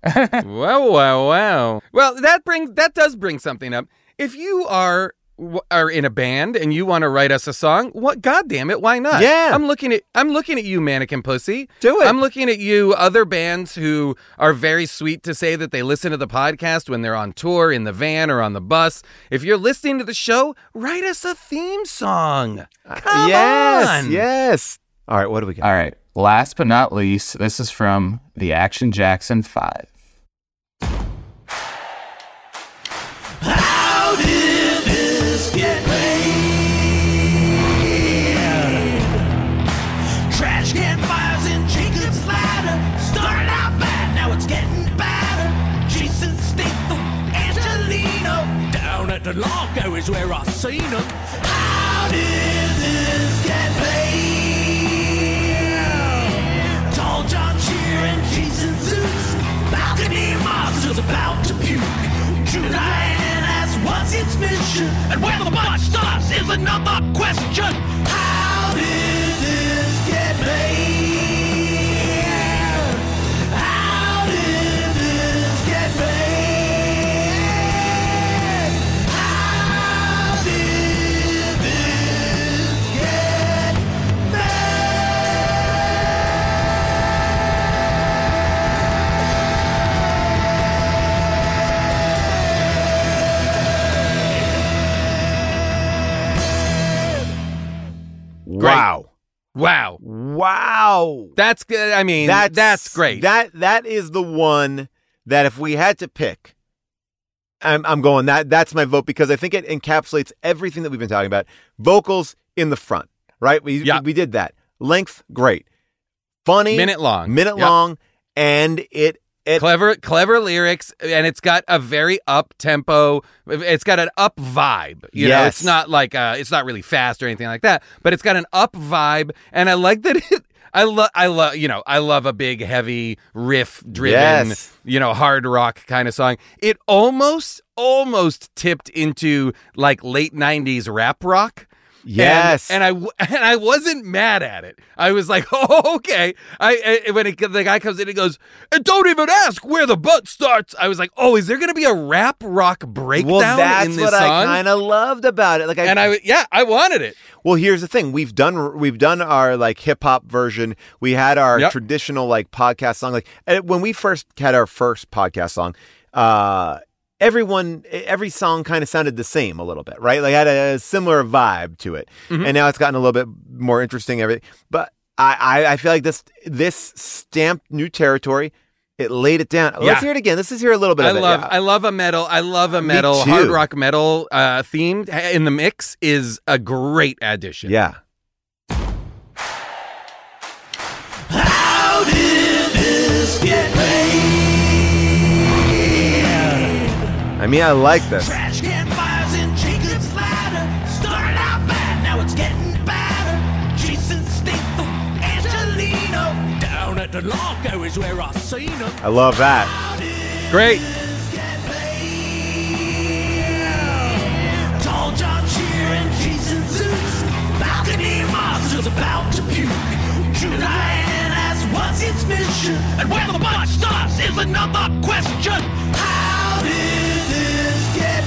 wow, wow, wow. Well, that brings that does bring something up. If you are w- are in a band and you want to write us a song, what? God damn it, why not? Yeah. I'm looking at I'm looking at you, Mannequin Pussy. Do it. I'm looking at you, other bands who are very sweet to say that they listen to the podcast when they're on tour, in the van, or on the bus. If you're listening to the show, write us a theme song. Uh, Come yes, on. yes. All right, what do we got? All right. Last but not least, this is from the Action Jackson 5. The Largo is where I've seen them. How did this get made? Tall John Scheer and Jason Zeus. Balcony monsters about to puke. Julian asks what's its mission, and where the butt starts is another Wow. That's good. I mean, That's that's great. That that is the one that if we had to pick, I'm I'm going that that's my vote because I think it encapsulates everything that we've been talking about. Vocals in the front, right? We Yeah. we did that. Length, great. Funny, Minute long. minute Yep. long, and it it clever clever lyrics and it's got a very up tempo it's got an up vibe you know it's not like uh it's not really fast or anything like that but it's got an up vibe and i like that it I love, I love, you know, I love a big, heavy, riff-driven, Yes. you know, hard rock kind of song. It almost, almost tipped into like late '90s rap rock. And- Yes. and, I w- and I wasn't mad at it. I was like, oh, okay. I, I when it, the guy comes in and goes, and don't even ask where the butt starts. I was like, oh, is there going to be a rap rock breakdown well, that's in this what song? I kind of loved about it. Like, I, and I, yeah, I wanted it. Well, here's the thing: we've done we've done our like hip hop version. We had our Yep. traditional like podcast song. Like uh, when we first had our first podcast song, uh, everyone every song kind of sounded the same a little bit, right? Like had a similar vibe to it. Mhm. And now it's gotten a little bit more interesting. Everything, but I I, I feel like this this stamped new territory. It laid it down. Yeah. Let's hear it again. Let's just hear a little bit I of it. love, Yeah. I love a metal. I love a metal hard rock metal uh, theme in the mix is a great addition. yeah. I mean, I like this. Trash can fires in Jacob's ladder. Started out bad, now it's getting better. Jason Statham, Angelino. Down at the Largo is where I seen him. I love that. Great. Tall John Scheer and Jason Zeus. Balcony monsters about to puke. June Diane asks what's its mission. And where the bunch starts is another question. How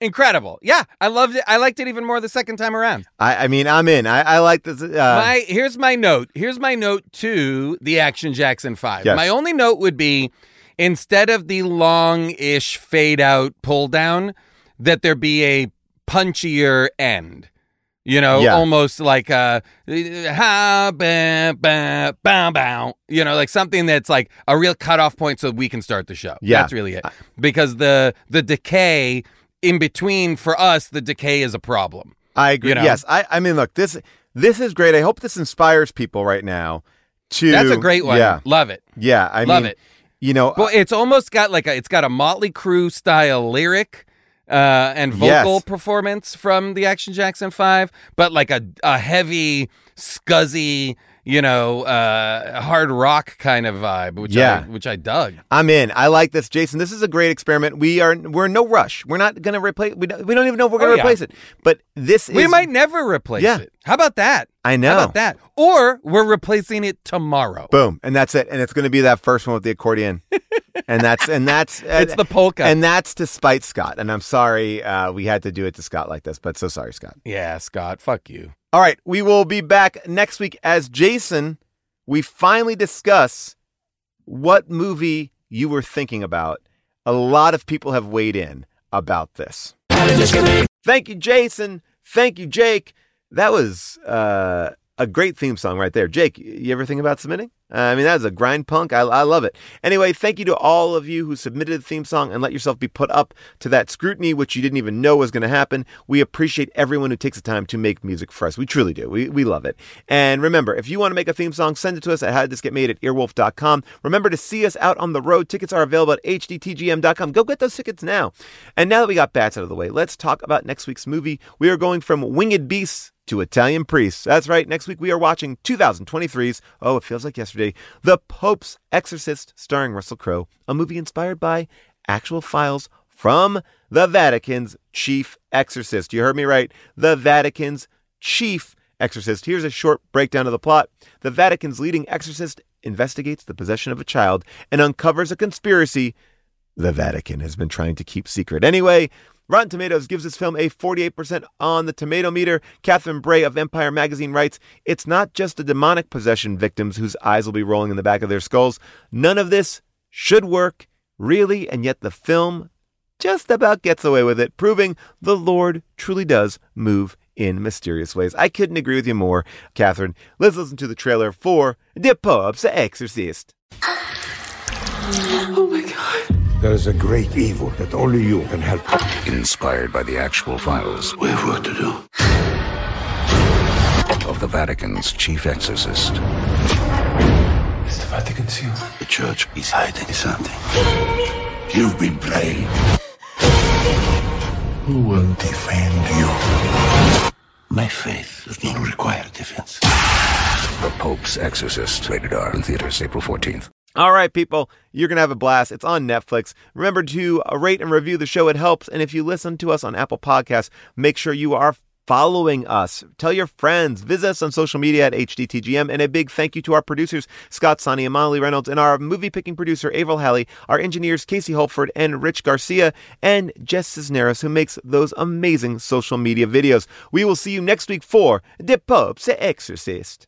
Incredible. Yeah, I loved it. I liked it even more the second time around. I, I mean, I'm in. I, I like this. Uh, my here's my note. Here's my note to the Action Jackson 5. Yes. My only note would be instead of the long-ish fade out pull down that there be a punchier end. You know, Yeah. almost like a ha ba ba bow bow. You know, like something that's like a real cutoff point so we can start the show. Yeah. That's really it. Because the the decay in between for us, the decay is a problem. I agree. You know? Yes, I, I mean, look, this this is great. I hope this inspires people right now. To That's a great one. Yeah, Love it. yeah. I Love mean, it. You know, Well, it's almost got like a it's got a Motley Crue style lyric uh, and vocal Yes. performance from the Action Jackson Five, but like a a heavy, scuzzy, you know, uh, hard rock kind of vibe, which Yeah. I, which I dug. I'm in. I like this, Jason. This is a great experiment. We are we're in no rush. We're not going to replace. We don't, we don't even know if we're going Oh, to yeah. replace it. But this We is. might never replace Yeah. it. How about that? I know. How about that? Or we're replacing it tomorrow. Boom, and that's it. And it's going to be that first one with the accordion. and that's and that's It's the polka. And that's to spite Scott. And I'm sorry uh, we had to do it to Scott like this, but so sorry, Scott. Yeah, Scott. Fuck you. All right, we will be back next week as Jason. We finally discuss what movie you were thinking about. A lot of people have weighed in about this. Thank you, Jason. Thank you, Jake. That was uh, a great theme song right there. Jake, you ever think about submitting? Uh, I mean, that's a grind punk. I, I love it. Anyway, thank you to all of you who submitted the theme song and let yourself be put up to that scrutiny, which you didn't even know was going to happen. We appreciate everyone who takes the time to make music for us. We truly do. We, we love it. And remember, if you want to make a theme song, send it to us at howdidthisgetmade at earwolf.com. Remember to see us out on the road. Tickets are available at hdtgm.com. Go get those tickets now. And now that we got bats out of the way, let's talk about next week's movie. We are going from Winged Beasts to Italian Priests. That's right. Next week we are watching 2023's, oh, it feels like yesterday, The Pope's Exorcist, starring Russell Crowe, a movie inspired by actual files from the Vatican's chief exorcist. You heard me right. The Vatican's chief exorcist. Here's a short breakdown of the plot. The Vatican's leading exorcist investigates the possession of a child and uncovers a conspiracy the Vatican has been trying to keep secret. Anyway, Rotten Tomatoes gives this film a 48% on the tomato meter. Catherine Bray of Empire magazine writes, It's not just the demonic possession victims whose eyes will be rolling in the back of their skulls. None of this should work, really, and yet the film just about gets away with it, proving the Lord truly does move in mysterious ways. I couldn't agree with you more, Catherine. Let's listen to the trailer for The Pope's Exorcist. Oh my god. There is a great evil that only you can help. Inspired by the actual files We have work to do. of the Vatican's chief exorcist. It's the Vatican seal. The church is hiding something. You've been played. Who will defend you? My faith does not require defense. The Pope's Exorcist. Rated R in theaters April 14th. All right, people, you're going to have a blast. It's on Netflix. Remember to uh, rate and review the show, it helps. And if you listen to us on Apple Podcasts, make sure you are following us. Tell your friends. Visit us on social media at HDTGM. And a big thank you to our producers, Scott Sonny and Molly Reynolds, and our movie picking producer, Avril Halley, our engineers, Casey Holford and Rich Garcia, and Jess Cisneros, who makes those amazing social media videos. We will see you next week for The Pope's Exorcist.